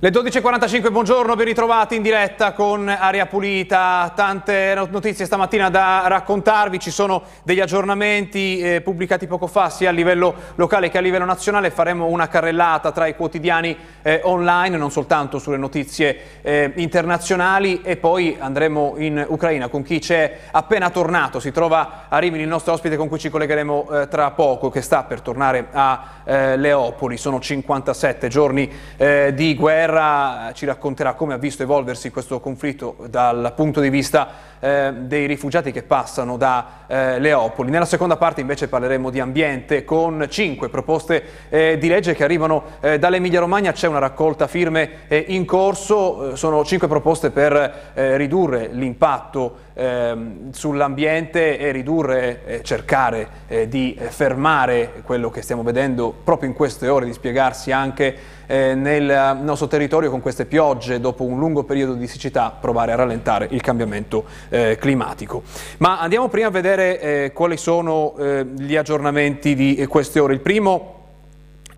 Le 12.45, buongiorno, ben ritrovati in diretta con Aria Pulita, tante notizie stamattina da raccontarvi, ci sono degli aggiornamenti eh, pubblicati poco fa sia a livello locale che a livello nazionale, faremo una carrellata tra i quotidiani eh, online, non soltanto sulle notizie eh, internazionali. E poi andremo in Ucraina. Con chi c'è appena tornato, si trova a Rimini il nostro ospite con cui ci collegheremo eh, tra poco che sta per tornare a eh, Leopoli, sono 57 giorni eh, di guerra Guerra ci racconterà come ha visto evolversi questo conflitto dal punto di vista eh, dei rifugiati che passano da eh, Leopoli. Nella seconda parte invece parleremo di ambiente con cinque proposte eh, di legge che arrivano eh, dall'Emilia Romagna, c'è una raccolta firme eh, in corso, eh, sono cinque proposte per ridurre l'impatto ehm, sull'ambiente e ridurre, cercare di fermare quello che stiamo vedendo proprio in queste ore, di spiegarsi anche eh, nel nostro territorio con queste piogge dopo un lungo periodo di siccità provare a rallentare il cambiamento eh, climatico. Ma andiamo prima a vedere eh, quali sono eh, gli aggiornamenti di queste ore. Il primo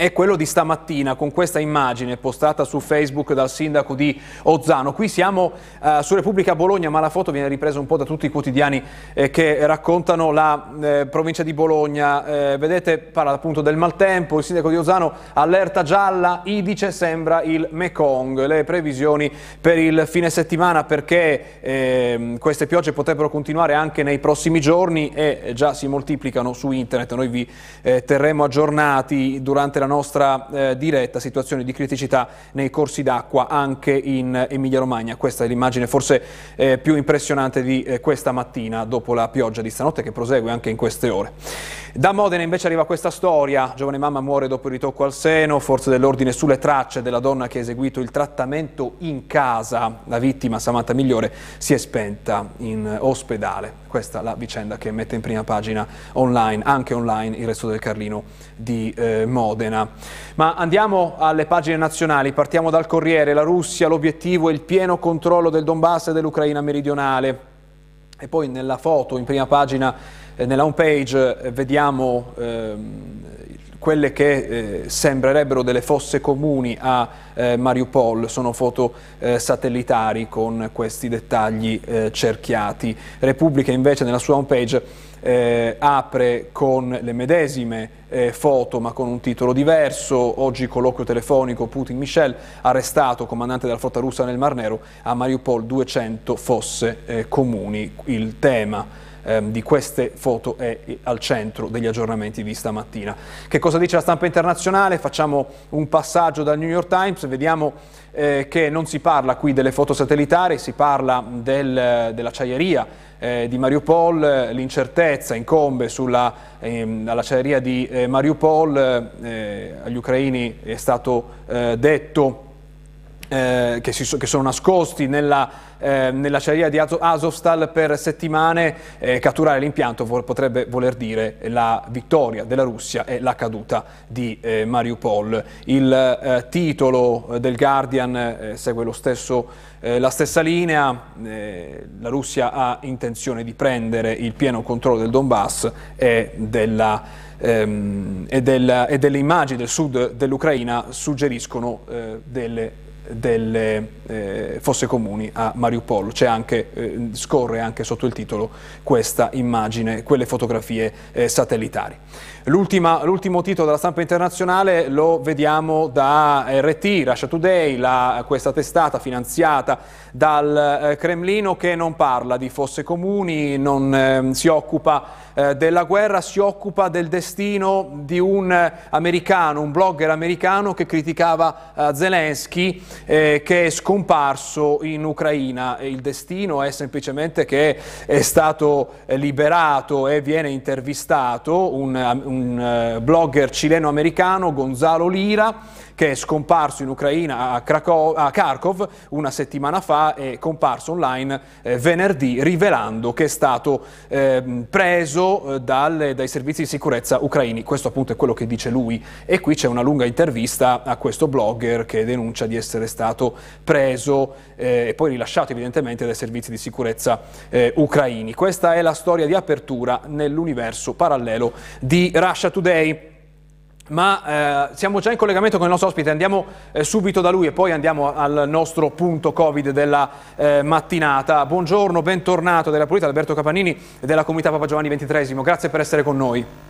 è quello di stamattina con questa immagine postata su Facebook dal sindaco di Ozzano. Qui siamo uh, su Repubblica Bologna, ma la foto viene ripresa un po' da tutti i quotidiani eh, che raccontano la eh, provincia di Bologna. Eh, vedete, parla appunto del maltempo, il sindaco di Ozzano allerta gialla, Idice sembra il Mekong. Le previsioni per il fine settimana perché ehm, queste piogge potrebbero continuare anche nei prossimi giorni e già si moltiplicano su internet. Noi vi eh, terremo aggiornati durante la nostra eh, diretta situazioni di criticità nei corsi d'acqua anche in Emilia Romagna. Questa è l'immagine forse eh, più impressionante di eh, questa mattina dopo la pioggia di stanotte che prosegue anche in queste ore. Da Modena invece arriva questa storia, giovane mamma muore dopo il ritocco al seno, forze dell'ordine sulle tracce della donna che ha eseguito il trattamento in casa, la vittima Samantha Migliore si è spenta in ospedale. Questa è la vicenda che mette in prima pagina online, anche online, il resto del Carlino di eh, Modena. Ma andiamo alle pagine nazionali, partiamo dal Corriere, la Russia, l'obiettivo è il pieno controllo del Donbass e dell'Ucraina meridionale. E poi nella foto, in prima pagina, nella home page, eh, vediamo ehm, quelle che eh, sembrerebbero delle fosse comuni a eh, Mariupol, sono foto eh, satellitari con questi dettagli eh, cerchiati. Repubblica invece nella sua homepage eh, apre con le medesime eh, foto ma con un titolo diverso, oggi colloquio telefonico Putin-Michel, arrestato comandante della flotta russa nel Mar Nero, a Mariupol 200 fosse comuni. Il tema ehm, di queste foto è al centro degli aggiornamenti di stamattina. Che cosa dice la stampa internazionale? Facciamo un passaggio dal New York Times, vediamo eh, che non si parla qui delle foto satellitari, si parla del, dell'acciaieria eh, di Mariupol, l'incertezza incombe sulla ehm, acciaieria di eh, Mariupol, eh, agli ucraini è stato eh, detto eh, che, si, che, sono nascosti nella, eh, nell'acciaieria di Azovstal per settimane, eh, catturare l'impianto potrebbe voler dire la vittoria della Russia e la caduta di eh, Mariupol. Il eh, titolo del Guardian eh, segue stesso la stessa linea, la Russia ha intenzione di prendere il pieno controllo del Donbass e, della, ehm, e, del, e delle immagini del sud dell'Ucraina suggeriscono delle delle eh, fosse comuni a Mariupol. Anche, eh, scorre anche sotto il titolo questa immagine, quelle fotografie eh, satellitari. L'ultimo titolo della stampa internazionale lo vediamo da RT, Russia Today, la, questa testata finanziata dal eh, Cremlino che non parla di fosse comuni, non eh, si occupa eh, della guerra, si occupa del destino di un americano, un blogger americano che criticava eh, Zelensky eh, che è scomparso in Ucraina. Il destino è semplicemente che è stato liberato e viene intervistato un eh, blogger cileno-americano, Gonzalo Lira, che è scomparso in Ucraina a, Krakow, a Kharkov una settimana fa e comparso online eh, venerdì rivelando che è stato ehm, eh, preso dal, dai servizi di sicurezza ucraini. Questo appunto è quello che dice lui e qui c'è una lunga intervista a questo blogger che denuncia di essere stato preso eh, e poi rilasciato evidentemente dai servizi di sicurezza eh, ucraini. Questa è la storia di apertura nell'universo parallelo di Russia Today. Ma eh, siamo già in collegamento con il nostro ospite, andiamo eh, subito da lui e poi andiamo al nostro punto Covid della eh, mattinata. Buongiorno, bentornato della Pulita, Alberto Capanini della Comunità Papa Giovanni XXIII, grazie per essere con noi.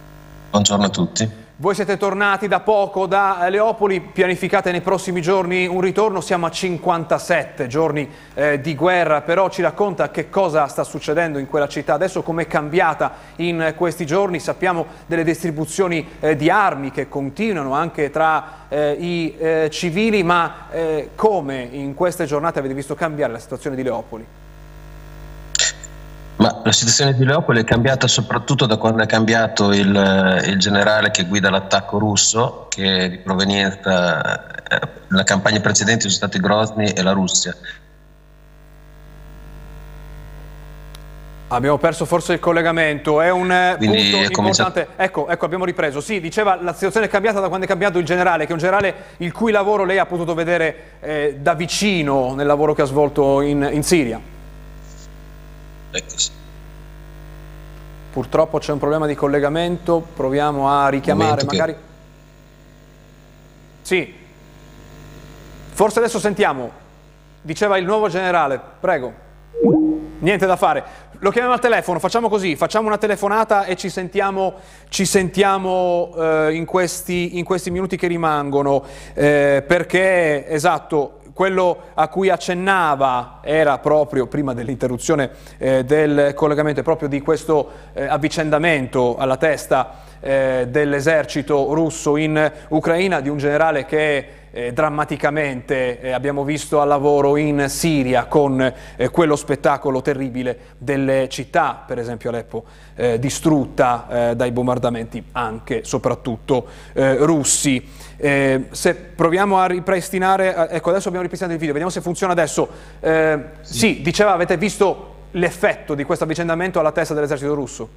Buongiorno a tutti. Voi siete tornati da poco da Leopoli, pianificate nei prossimi giorni un ritorno, siamo a 57 giorni eh, di guerra, però ci racconta che cosa sta succedendo in quella città, adesso com'è cambiata in questi giorni, sappiamo delle distribuzioni eh, di armi che continuano anche tra eh, i eh, civili, ma eh, come in queste giornate avete visto cambiare la situazione di Leopoli? Ma la situazione di Leopoli è cambiata soprattutto da quando è cambiato il, il generale che guida l'attacco russo, che è di provenienza, eh, la campagna precedente sono stati Grozny e la Russia. Abbiamo perso forse il collegamento, è un eh, Quindi punto è importante. Ecco, ecco, abbiamo ripreso. Sì, diceva la situazione è cambiata da quando è cambiato il generale, che è un generale il cui lavoro lei ha potuto vedere eh, da vicino nel lavoro che ha svolto in, in Siria. Ecco sì. Purtroppo c'è un problema di collegamento, proviamo a richiamare magari... Che... Sì, forse adesso sentiamo, diceva il nuovo generale, prego. Niente da fare, lo chiamiamo al telefono, facciamo così, facciamo una telefonata e ci sentiamo, ci sentiamo eh, in, questi, in, questi, minuti che rimangono, eh, perché esatto, quello a cui accennava era proprio, prima dell'interruzione eh, del collegamento, proprio di questo eh, avvicendamento alla testa eh, dell'esercito russo in Ucraina, di un generale che eh, drammaticamente eh, abbiamo visto al lavoro in Siria con eh, quello spettacolo terribile delle città, per esempio Aleppo, eh, distrutta eh, dai bombardamenti anche soprattutto eh, russi. se proviamo a ripristinare, ecco adesso abbiamo ripristinato il video, vediamo se funziona adesso. Sì. sì, diceva, avete visto l'effetto di questo avvicendamento alla testa dell'esercito russo?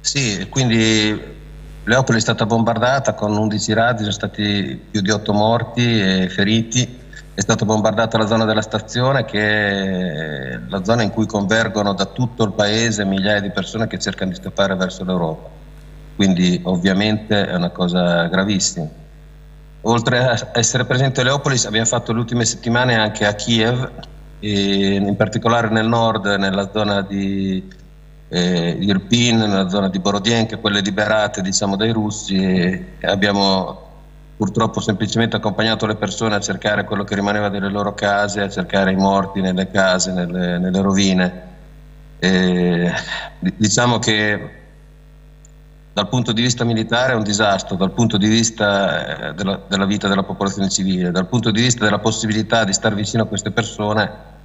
Sì, quindi Leopoli è stata bombardata con 11 razzi, sono stati più di 8 morti e feriti. È stata bombardata la zona della stazione, che è la zona in cui convergono da tutto il paese migliaia di persone che cercano di scappare verso l'Europa. Quindi ovviamente è una cosa gravissima. Oltre a essere presente a Leopoli, abbiamo fatto le ultime settimane anche a Kiev, in particolare nel nord, nella zona di eh, Irpin, nella zona di Borodienka, quelle liberate diciamo, dai russi abbiamo purtroppo semplicemente accompagnato le persone a cercare quello che rimaneva delle loro case, a cercare i morti nelle case, nelle, nelle rovine. E, diciamo che dal punto di vista militare è un disastro, dal punto di vista eh, della, della vita della popolazione civile, dal punto di vista della possibilità di stare vicino a queste persone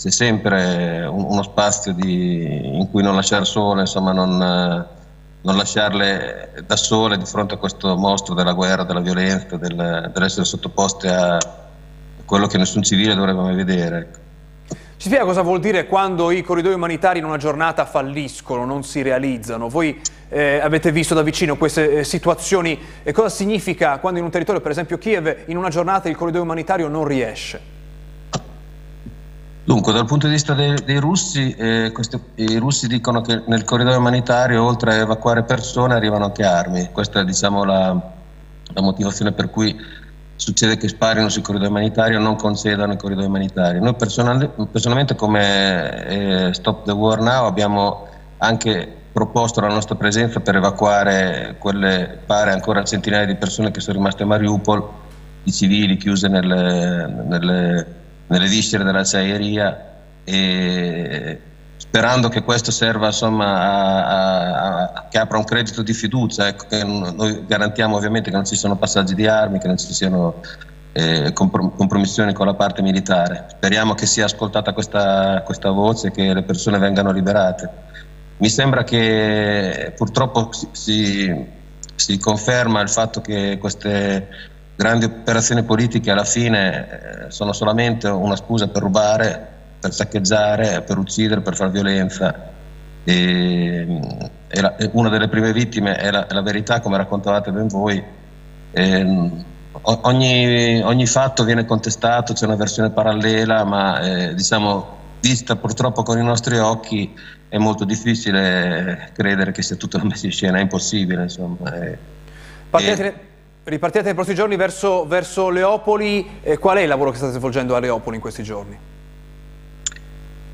c'è sempre uno spazio di, in cui non lasciare sole, insomma non, non, lasciarle da sole di fronte a questo mostro della guerra, della violenza, del, dell'essere sottoposte a quello che nessun civile dovrebbe mai vedere. Ecco. Ci spiega cosa vuol dire quando i corridoi umanitari in una giornata falliscono, non si realizzano? Voi eh, avete visto da vicino queste eh, situazioni e cosa significa quando in un territorio, per esempio Kiev, in una giornata il corridoio umanitario non riesce? Dunque, dal punto di vista dei, dei russi, eh, questi, i russi dicono che nel corridoio umanitario, oltre a evacuare persone, arrivano anche armi. Questa è diciamo, la, la, motivazione per cui succede che sparino sui corridoi umanitari o non concedano i corridoi umanitari. Noi personal, personalmente come eh, Stop the War Now abbiamo anche proposto la nostra presenza per evacuare quelle pare ancora centinaia di persone che sono rimaste a Mariupol, di civili chiuse nelle, nelle nelle viscere dell'acciaieria e sperando che questo serva insomma, a, a, a, che apra un credito di fiducia, ecco, noi garantiamo ovviamente che non ci siano passaggi di armi, che non ci siano eh, compromissioni con la parte militare. Speriamo che sia ascoltata questa, questa voce e che le persone vengano liberate. Mi sembra che purtroppo si, si, si conferma il fatto che queste grandi operazioni politiche alla fine eh, sono solamente una scusa per rubare, per saccheggiare, per uccidere, per fare violenza. E, mm, e la, una delle prime vittime è la, la, verità, come raccontavate ben voi. E, mm, ogni, ogni, fatto viene contestato, c'è una versione parallela, ma eh, diciamo, vista purtroppo con i nostri occhi è molto difficile credere che sia tutta una messa in scena, è impossibile. Insomma, e, Ripartite nei prossimi giorni verso, verso Leopoli, eh, qual è il lavoro che state svolgendo a Leopoli in questi giorni?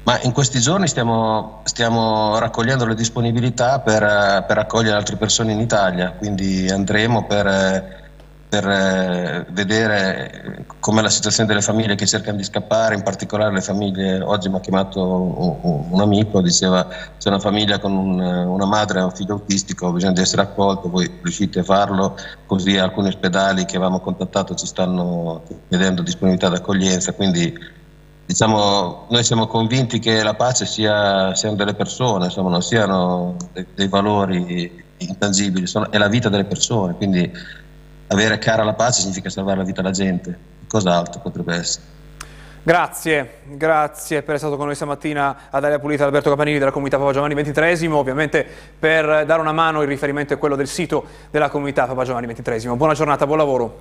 Ma in questi giorni stiamo, stiamo raccogliendo le disponibilità per, per, accogliere altre persone in Italia, quindi andremo per, per eh, vedere com'è la situazione delle famiglie che cercano di scappare, in particolare le famiglie, oggi mi ha chiamato un, un amico, diceva c'è una famiglia con un, una madre e un figlio autistico, bisogna di essere accolto, voi riuscite a farlo, così alcuni ospedali che avevamo contattato ci stanno chiedendo disponibilità d'accoglienza, quindi diciamo, noi siamo convinti che la pace sia, siano delle persone, insomma, non siano dei, dei valori intangibili, sono, è la vita delle persone, quindi avere cara la pace significa salvare la vita alla gente, cos'altro potrebbe essere. Grazie, grazie per essere stato con noi stamattina ad Aria Pulita Alberto Capanini della comunità Papa Giovanni XXIII, ovviamente per dare una mano il riferimento è quello del sito della comunità Papa Giovanni XXIII. Buona giornata, buon lavoro.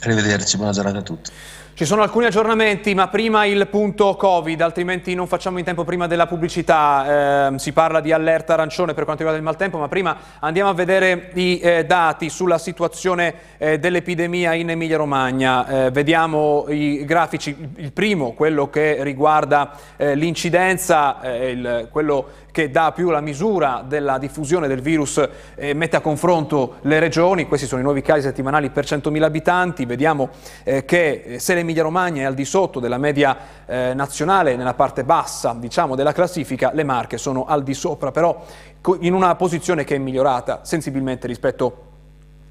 Arrivederci, buona giornata a tutti. Ci sono alcuni aggiornamenti, ma prima il punto Covid, altrimenti non facciamo in tempo prima della pubblicità. Eh, si parla di allerta arancione per quanto riguarda il maltempo, ma prima andiamo a vedere i eh, dati sulla situazione eh, dell'epidemia in Emilia-Romagna. Eh, vediamo i grafici, il primo, quello che riguarda eh, l'incidenza, eh, quello che dà più la misura della diffusione del virus, mette a confronto le regioni, questi sono i nuovi casi settimanali per 100.000 abitanti, vediamo che se le l'Emilia Romagna è al di sotto della media eh, nazionale nella parte bassa diciamo, della classifica, le Marche sono al di sopra, però in una posizione che è migliorata sensibilmente rispetto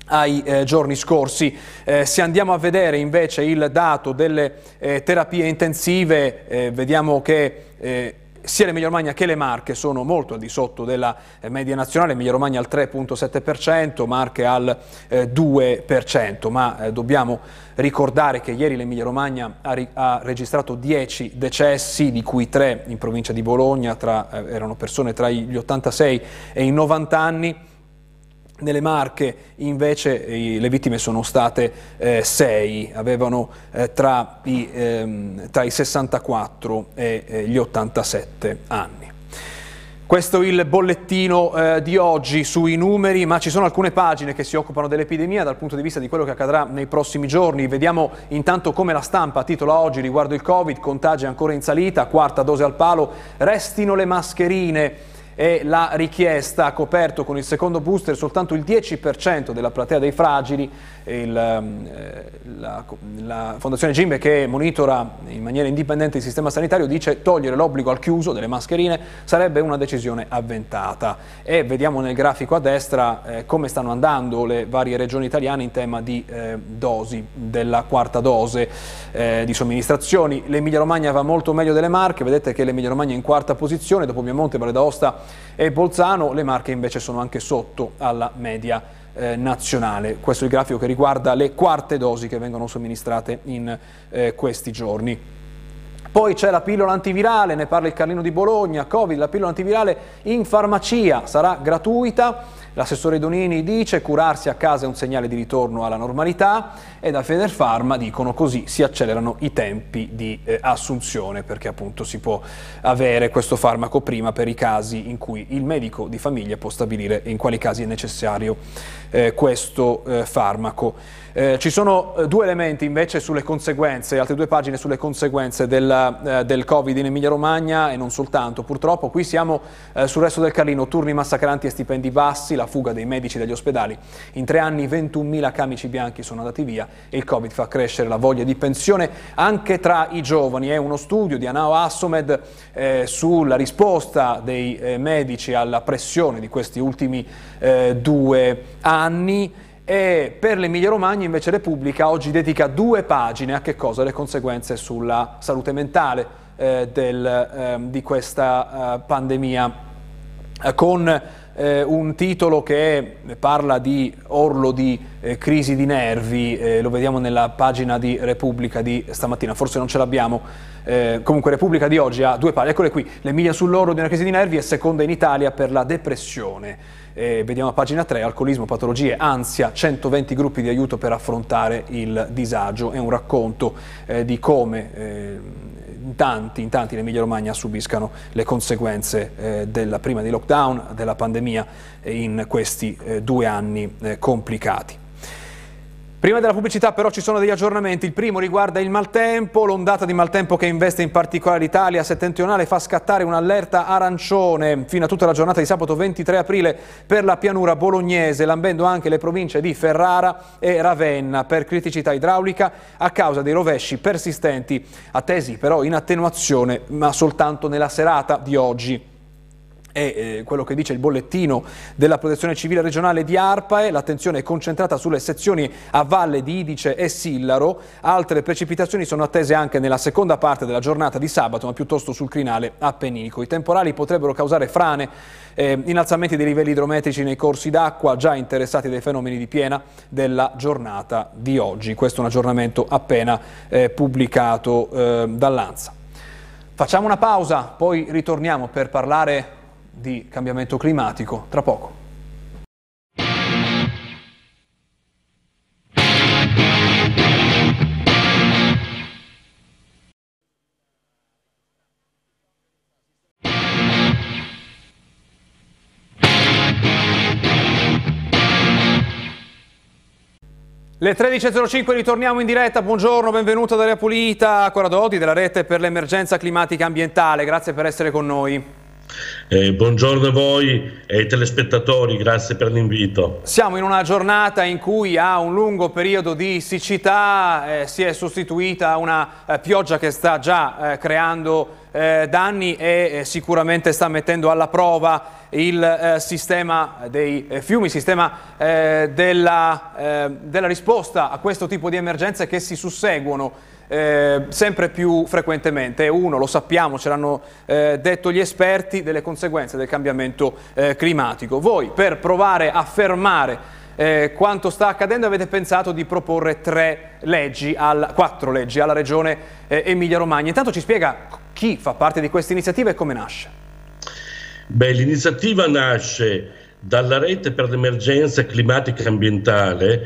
ai eh, giorni scorsi. Eh, se andiamo a vedere invece il dato delle eh, terapie intensive, eh, vediamo che eh, sia l'Emilia Romagna che le Marche sono molto al di sotto della eh, media nazionale, Emilia Romagna al 3.7%, Marche al eh, 2%, ma eh, dobbiamo ricordare che ieri l'Emilia Romagna ha, registrato 10 decessi, di cui 3 in provincia di Bologna, tra, eh, erano persone tra gli 86 e i 90 anni, nelle Marche invece le vittime sono state eh, sei, avevano eh, tra, i, ehm, tra, i, 64 e eh, gli 87 anni. Questo è il bollettino eh, di oggi sui numeri, ma ci sono alcune pagine che si occupano dell'epidemia dal punto di vista di quello che accadrà nei prossimi giorni. Vediamo intanto come la stampa titola oggi riguardo il Covid, contagi ancora in salita, quarta dose al palo, restino le mascherine e la richiesta ha coperto con il secondo booster soltanto il 10% della platea dei fragili. Il, ehm, eh, la, la, Fondazione Gimbe che monitora in maniera indipendente il sistema sanitario dice togliere l'obbligo al chiuso delle mascherine sarebbe una decisione avventata e vediamo nel grafico a destra eh, come stanno andando le varie regioni italiane in tema di eh, dosi della quarta dose eh, di somministrazioni. L'Emilia Romagna va molto meglio delle Marche, vedete che l'Emilia Romagna è in quarta posizione dopo Piemonte, Valle d'Aosta e Bolzano, le Marche invece sono anche sotto alla media eh, nazionale. Questo è il grafico che riguarda le quarte dosi che vengono somministrate in eh, questi giorni. Poi c'è la pillola antivirale, ne parla il Carlino di Bologna, Covid, la pillola antivirale in farmacia sarà gratuita L'assessore Donini dice curarsi a casa è un segnale di ritorno alla normalità e da Federfarma dicono così si accelerano i tempi di eh, assunzione perché appunto si può avere questo farmaco prima per i casi in cui il medico di famiglia può stabilire in quali casi è necessario eh, questo eh, farmaco. Eh, ci sono eh, due elementi invece sulle conseguenze, altre due pagine sulle conseguenze del, eh, del Covid in Emilia Romagna e non soltanto. Purtroppo qui siamo eh, sul resto del Carlino, turni massacranti e stipendi bassi, la fuga dei medici dagli ospedali. In tre anni 21.000 camici bianchi sono andati via e il Covid fa crescere la voglia di pensione anche tra i giovani. È uno studio di Anao Assomed eh, sulla risposta dei eh, medici alla pressione di questi ultimi due anni e per l'Emilia Romagna invece Repubblica oggi dedica due pagine a che cosa? Le conseguenze sulla salute mentale eh, del, eh, di questa eh, pandemia eh, con eh, un titolo che parla di orlo di eh, crisi di nervi, lo vediamo nella pagina di Repubblica di stamattina, forse non ce l'abbiamo, comunque Repubblica di oggi ha due pagine, eccole qui, l'Emilia sull'orlo di una crisi di nervi è seconda in Italia per la depressione. Eh, vediamo a pagina 3, alcolismo, patologie, ansia, 120 gruppi di aiuto per affrontare il disagio. È un racconto eh, di come eh, in tanti, in tanti in Emilia Romagna subiscano le conseguenze eh, della prima di lockdown, della pandemia in questi eh, due anni eh, complicati. Prima della pubblicità però ci sono degli aggiornamenti. Il primo riguarda il maltempo, l'ondata di maltempo che investe in particolare l'Italia settentrionale fa scattare un'allerta arancione fino a tutta la giornata di sabato 23 aprile per la pianura bolognese, lambendo anche le province di Ferrara e Ravenna per criticità idraulica a causa dei rovesci persistenti, attesi però in attenuazione ma soltanto nella serata di oggi è eh, quello che dice il bollettino della protezione civile regionale di Arpae, l'attenzione è concentrata sulle sezioni a valle di Idice e Sillaro, altre precipitazioni sono attese anche nella seconda parte della giornata di sabato, ma piuttosto sul crinale appenninico. I temporali potrebbero causare frane, eh, innalzamenti dei livelli idrometrici nei corsi d'acqua già interessati dai fenomeni di piena della giornata di oggi. Questo è un aggiornamento appena eh, pubblicato eh, dall'ANSA. Facciamo una pausa, poi ritorniamo per parlare di cambiamento climatico tra poco. Le 13.05 ritorniamo in diretta, buongiorno, benvenuto ad Area Pulita, Coradodi della rete per l'emergenza climatica ambientale, grazie per essere con noi. Eh, buongiorno a voi e ai telespettatori, grazie per l'invito. Siamo in una giornata in cui a un lungo periodo di siccità eh, si è sostituita una eh, pioggia che sta già eh, creando eh, danni e eh, sicuramente sta mettendo alla prova il sistema dei fiumi, il sistema della, della risposta a questo tipo di emergenze che si susseguono eh, sempre più frequentemente. Uno, lo sappiamo, ce l'hanno eh, detto gli esperti, delle conseguenze del cambiamento eh, climatico. Voi, per provare a fermare eh, quanto sta accadendo, avete pensato di proporre tre leggi, al, quattro leggi alla Regione eh, Emilia-Romagna. Intanto ci spiega chi fa parte di questa iniziativa e come nasce. Beh, l'iniziativa nasce dalla rete per l'emergenza climatica e ambientale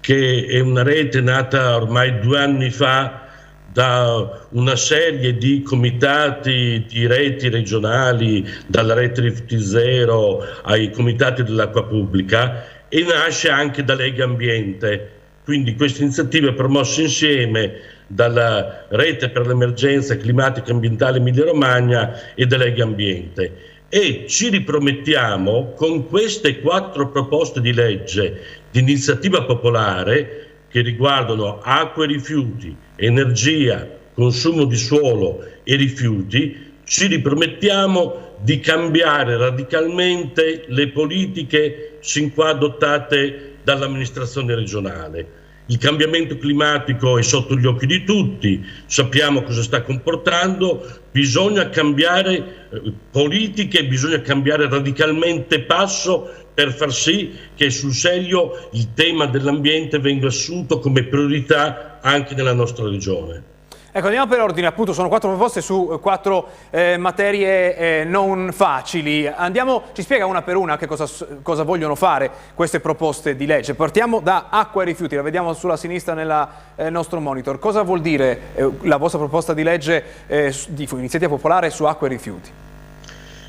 che è una rete nata ormai due anni fa da una serie di comitati di reti regionali, dalla rete Rift Zero ai comitati dell'acqua pubblica e nasce anche da Lega Ambiente. Quindi questa iniziativa è promossa insieme dalla rete per l'emergenza climatica e ambientale Emilia Romagna e da Lega Ambiente e ci ripromettiamo con queste quattro proposte di legge di iniziativa popolare che riguardano acqua e rifiuti, energia, consumo di suolo e rifiuti, ci ripromettiamo di cambiare radicalmente le politiche sin qua adottate dall'amministrazione regionale. Il cambiamento climatico è sotto gli occhi di tutti, sappiamo cosa sta comportando, bisogna cambiare eh, politiche, bisogna cambiare radicalmente passo per far sì che sul serio il tema dell'ambiente venga assunto come priorità anche nella nostra regione. Ecco, andiamo per ordine, appunto sono quattro proposte su eh, quattro eh, materie eh, non facili. Andiamo, ci spiega una per una che cosa, cosa, vogliono fare queste proposte di legge. Partiamo da acqua e rifiuti, la vediamo sulla sinistra nel eh, nostro monitor. Cosa vuol dire eh, la vostra proposta di legge eh, di iniziativa popolare su acqua e rifiuti?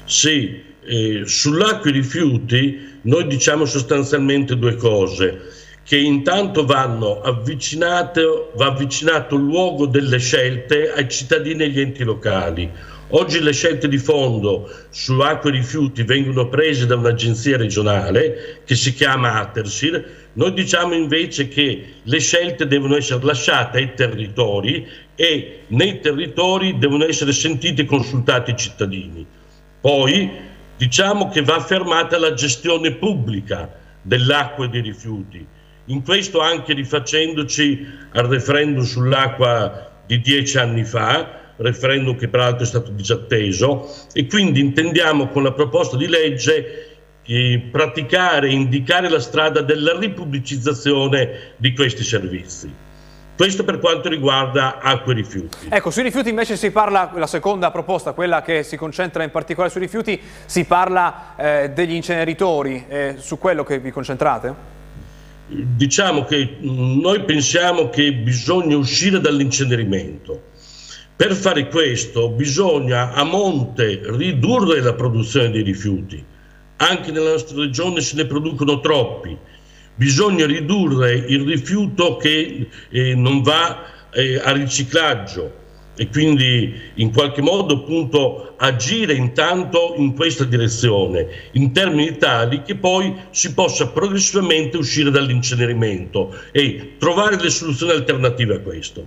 Sì, sull'acqua e rifiuti noi diciamo sostanzialmente due cose che intanto vanno avvicinate, va avvicinato il luogo delle scelte ai cittadini e agli enti locali. Oggi le scelte di fondo su acque e rifiuti vengono prese da un'agenzia regionale che si chiama Atersir. Noi diciamo invece che le scelte devono essere lasciate ai territori e nei territori devono essere sentiti e consultati i cittadini. Poi diciamo che va fermata la gestione pubblica dell'acqua e dei rifiuti in questo anche rifacendoci al referendum sull'acqua di dieci anni fa, referendum che peraltro è stato disatteso, e quindi intendiamo con la proposta di legge eh, praticare e indicare la strada della ripubblicizzazione di questi servizi. Questo per quanto riguarda acqua e rifiuti. Ecco, sui rifiuti invece si parla, la seconda proposta, quella che si concentra in particolare sui rifiuti, si parla eh, degli inceneritori, eh, su quello che vi concentrate? Diciamo che noi pensiamo che bisogna uscire dall'incenerimento. Per fare questo bisogna a monte ridurre la produzione dei rifiuti. Anche nella nostra regione se ne producono troppi. Bisogna ridurre il rifiuto che eh, non va eh, a riciclaggio e quindi in qualche modo appunto agire intanto in questa direzione in termini tali che poi si possa progressivamente uscire dall'incenerimento e trovare delle soluzioni alternative a questo.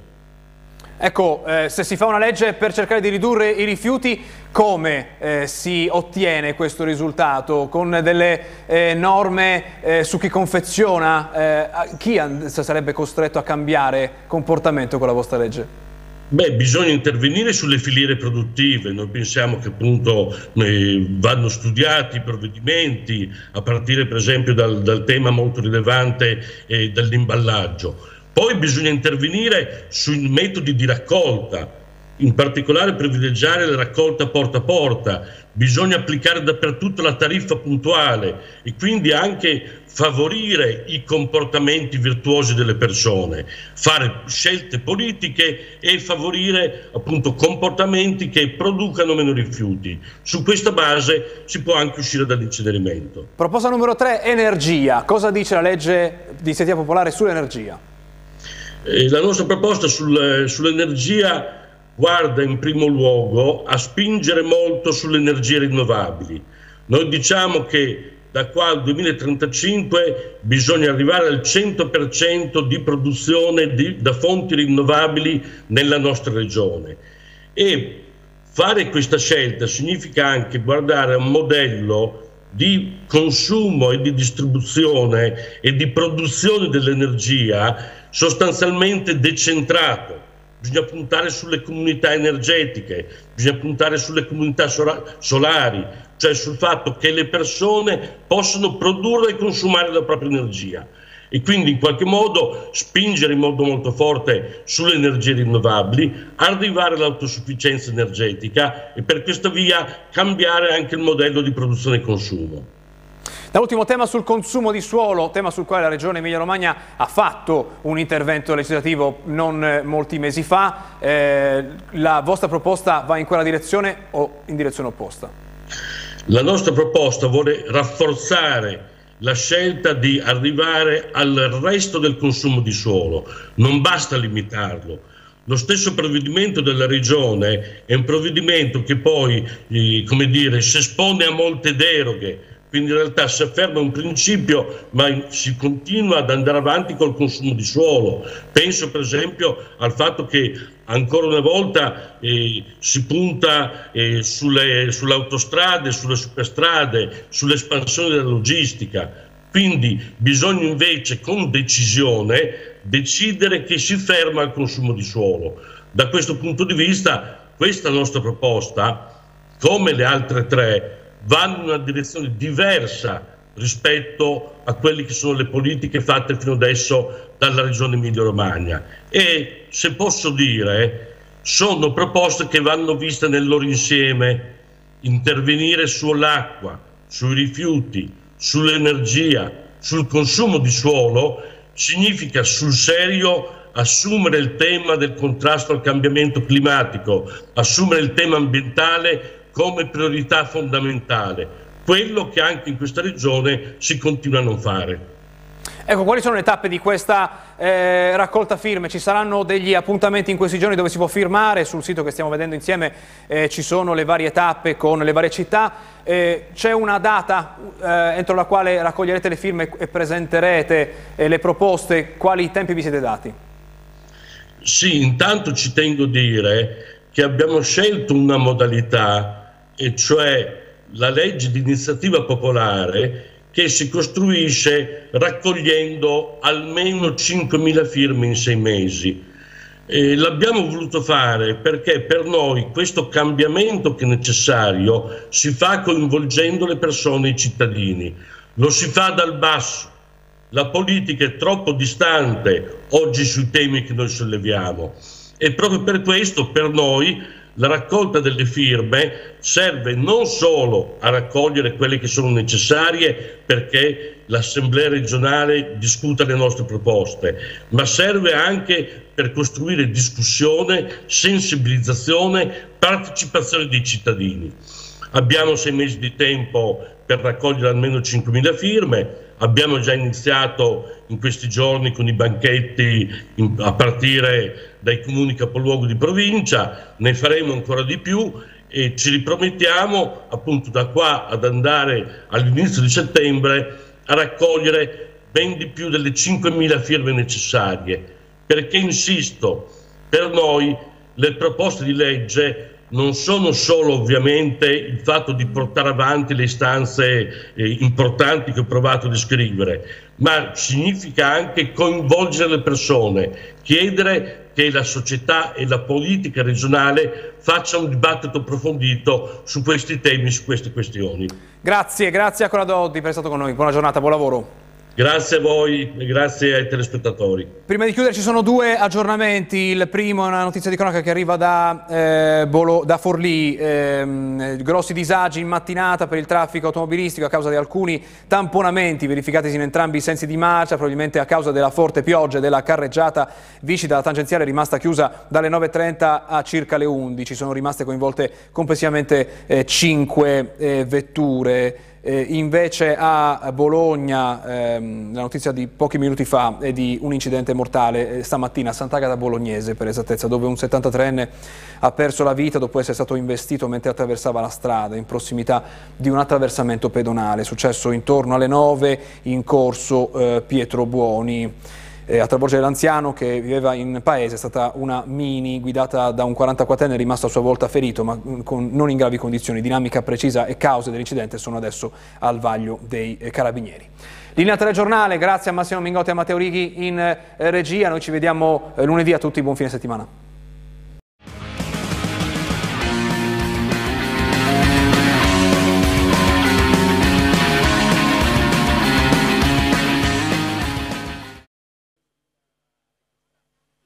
Ecco, eh, se si fa una legge per cercare di ridurre i rifiuti, come eh, si ottiene questo risultato? Con delle eh, norme eh, su chi confeziona? Eh, chi sarebbe costretto a cambiare comportamento con la vostra legge? Beh, bisogna intervenire sulle filiere produttive, noi pensiamo che appunto vanno studiati i provvedimenti, a partire per esempio dal, dal tema molto rilevante eh, dell'imballaggio. Poi bisogna intervenire sui metodi di raccolta, in particolare privilegiare la raccolta porta a porta, bisogna applicare dappertutto la tariffa puntuale e quindi anche favorire i comportamenti virtuosi delle persone, fare scelte politiche e favorire appunto comportamenti che producano meno rifiuti. Su questa base si può anche uscire dall'incenerimento. Proposta numero 3, energia. Cosa dice la legge di iniziativa popolare sull'energia? Eh, la nostra proposta sul, sull'energia guarda in primo luogo a spingere molto sulle energie rinnovabili. Noi diciamo che da qua al 2035 bisogna arrivare al 100% di produzione di, da fonti rinnovabili nella nostra regione. E fare questa scelta significa anche guardare a un modello di consumo e di distribuzione e di produzione dell'energia sostanzialmente decentrato. Bisogna puntare sulle comunità energetiche, bisogna puntare sulle comunità solari, cioè sul fatto che le persone possono produrre e consumare la propria energia e quindi in qualche modo spingere in modo molto forte sulle energie rinnovabili, arrivare all'autosufficienza energetica e per questa via cambiare anche il modello di produzione e consumo. Da ultimo tema sul consumo di suolo, tema sul quale la Regione Emilia-Romagna ha fatto un intervento legislativo non eh, molti mesi fa. Eh, la vostra proposta va in quella direzione o in direzione opposta? La nostra proposta vuole rafforzare la scelta di arrivare al resto del consumo di suolo, non basta limitarlo. Lo stesso provvedimento della Regione è un provvedimento che poi, eh, come dire, si espone a molte deroghe, quindi in realtà si afferma un principio ma si continua ad andare avanti col consumo di suolo. Penso per esempio al fatto che ancora una volta eh, si punta eh, sulle, sulle autostrade, sulle superstrade, sull'espansione della logistica. Quindi bisogna invece con decisione decidere che si ferma il consumo di suolo. Da questo punto di vista questa nostra proposta, come le altre tre, vanno in una direzione diversa rispetto a quelle che sono le politiche fatte fino adesso dalla Regione Emilia-Romagna. E se posso dire sono proposte che vanno viste nel loro insieme, intervenire sull'acqua, sui rifiuti, sull'energia, sul consumo di suolo significa sul serio assumere il tema del contrasto al cambiamento climatico, assumere il tema ambientale come priorità fondamentale, quello che anche in questa regione si continua a non fare. Ecco, quali sono le tappe di questa eh, raccolta firme? Ci saranno degli appuntamenti in questi giorni dove si può firmare? Sul sito che stiamo vedendo insieme eh, ci sono le varie tappe con le varie città. Eh, C'è una data eh, entro la quale raccoglierete le firme e presenterete eh, le proposte? Quali tempi vi siete dati? Sì, intanto ci tengo a dire che abbiamo scelto una modalità e cioè la legge di iniziativa popolare che si costruisce raccogliendo almeno 5.000 firme in sei mesi. Eh, l'abbiamo voluto fare perché per noi questo cambiamento che è necessario si fa coinvolgendo le persone, i cittadini, lo si fa dal basso. La politica è troppo distante oggi sui temi che noi solleviamo e proprio per questo per noi la raccolta delle firme serve non solo a raccogliere quelle che sono necessarie perché l'Assemblea regionale discuta le nostre proposte, ma serve anche per costruire discussione, sensibilizzazione, partecipazione dei cittadini. Abbiamo sei mesi di tempo per raccogliere almeno 5.000 firme, abbiamo già iniziato in questi giorni con i banchetti a partire dai comuni capoluogo di provincia, ne faremo ancora di più e ci ripromettiamo appunto da qua ad andare all'inizio di settembre a raccogliere ben di più delle 5.000 firme necessarie, perché insisto, per noi le proposte di legge non sono solo ovviamente il fatto di portare avanti le istanze eh, importanti che ho provato a descrivere, ma significa anche coinvolgere le persone, chiedere che la società e la politica regionale facciano un dibattito approfondito su questi temi, su queste questioni. Grazie, grazie a Corrado di essere stato con noi. Buona giornata, buon lavoro. Grazie a voi e grazie ai telespettatori. Prima di chiudere ci sono due aggiornamenti, il primo è una notizia di cronaca che arriva da, eh, Bolo, da Forlì, eh, grossi disagi in mattinata per il traffico automobilistico a causa di alcuni tamponamenti verificatisi in entrambi i sensi di marcia, probabilmente a causa della forte pioggia e della carreggiata Vicida, la tangenziale rimasta chiusa dalle 9.30 a circa le 11, sono rimaste coinvolte complessivamente eh, 5 eh, vetture. Eh, invece a Bologna, ehm, la notizia di pochi minuti fa è di un incidente mortale eh, stamattina a Sant'Agata Bolognese per esattezza, dove un 73enne ha perso la vita dopo essere stato investito mentre attraversava la strada in prossimità di un attraversamento pedonale. Successo intorno alle 9 in corso eh, Pietro Buoni eh, a travolgere l'anziano che viveva in paese, è stata una mini guidata da un 44enne rimasto a sua volta ferito ma mm, con, non in gravi condizioni, dinamica precisa e cause dell'incidente sono adesso al vaglio dei eh, carabinieri. Linea telegiornale, grazie a Massimo Mingotti e a Matteo Righi in eh, regia, noi ci vediamo eh, lunedì a tutti, buon fine settimana.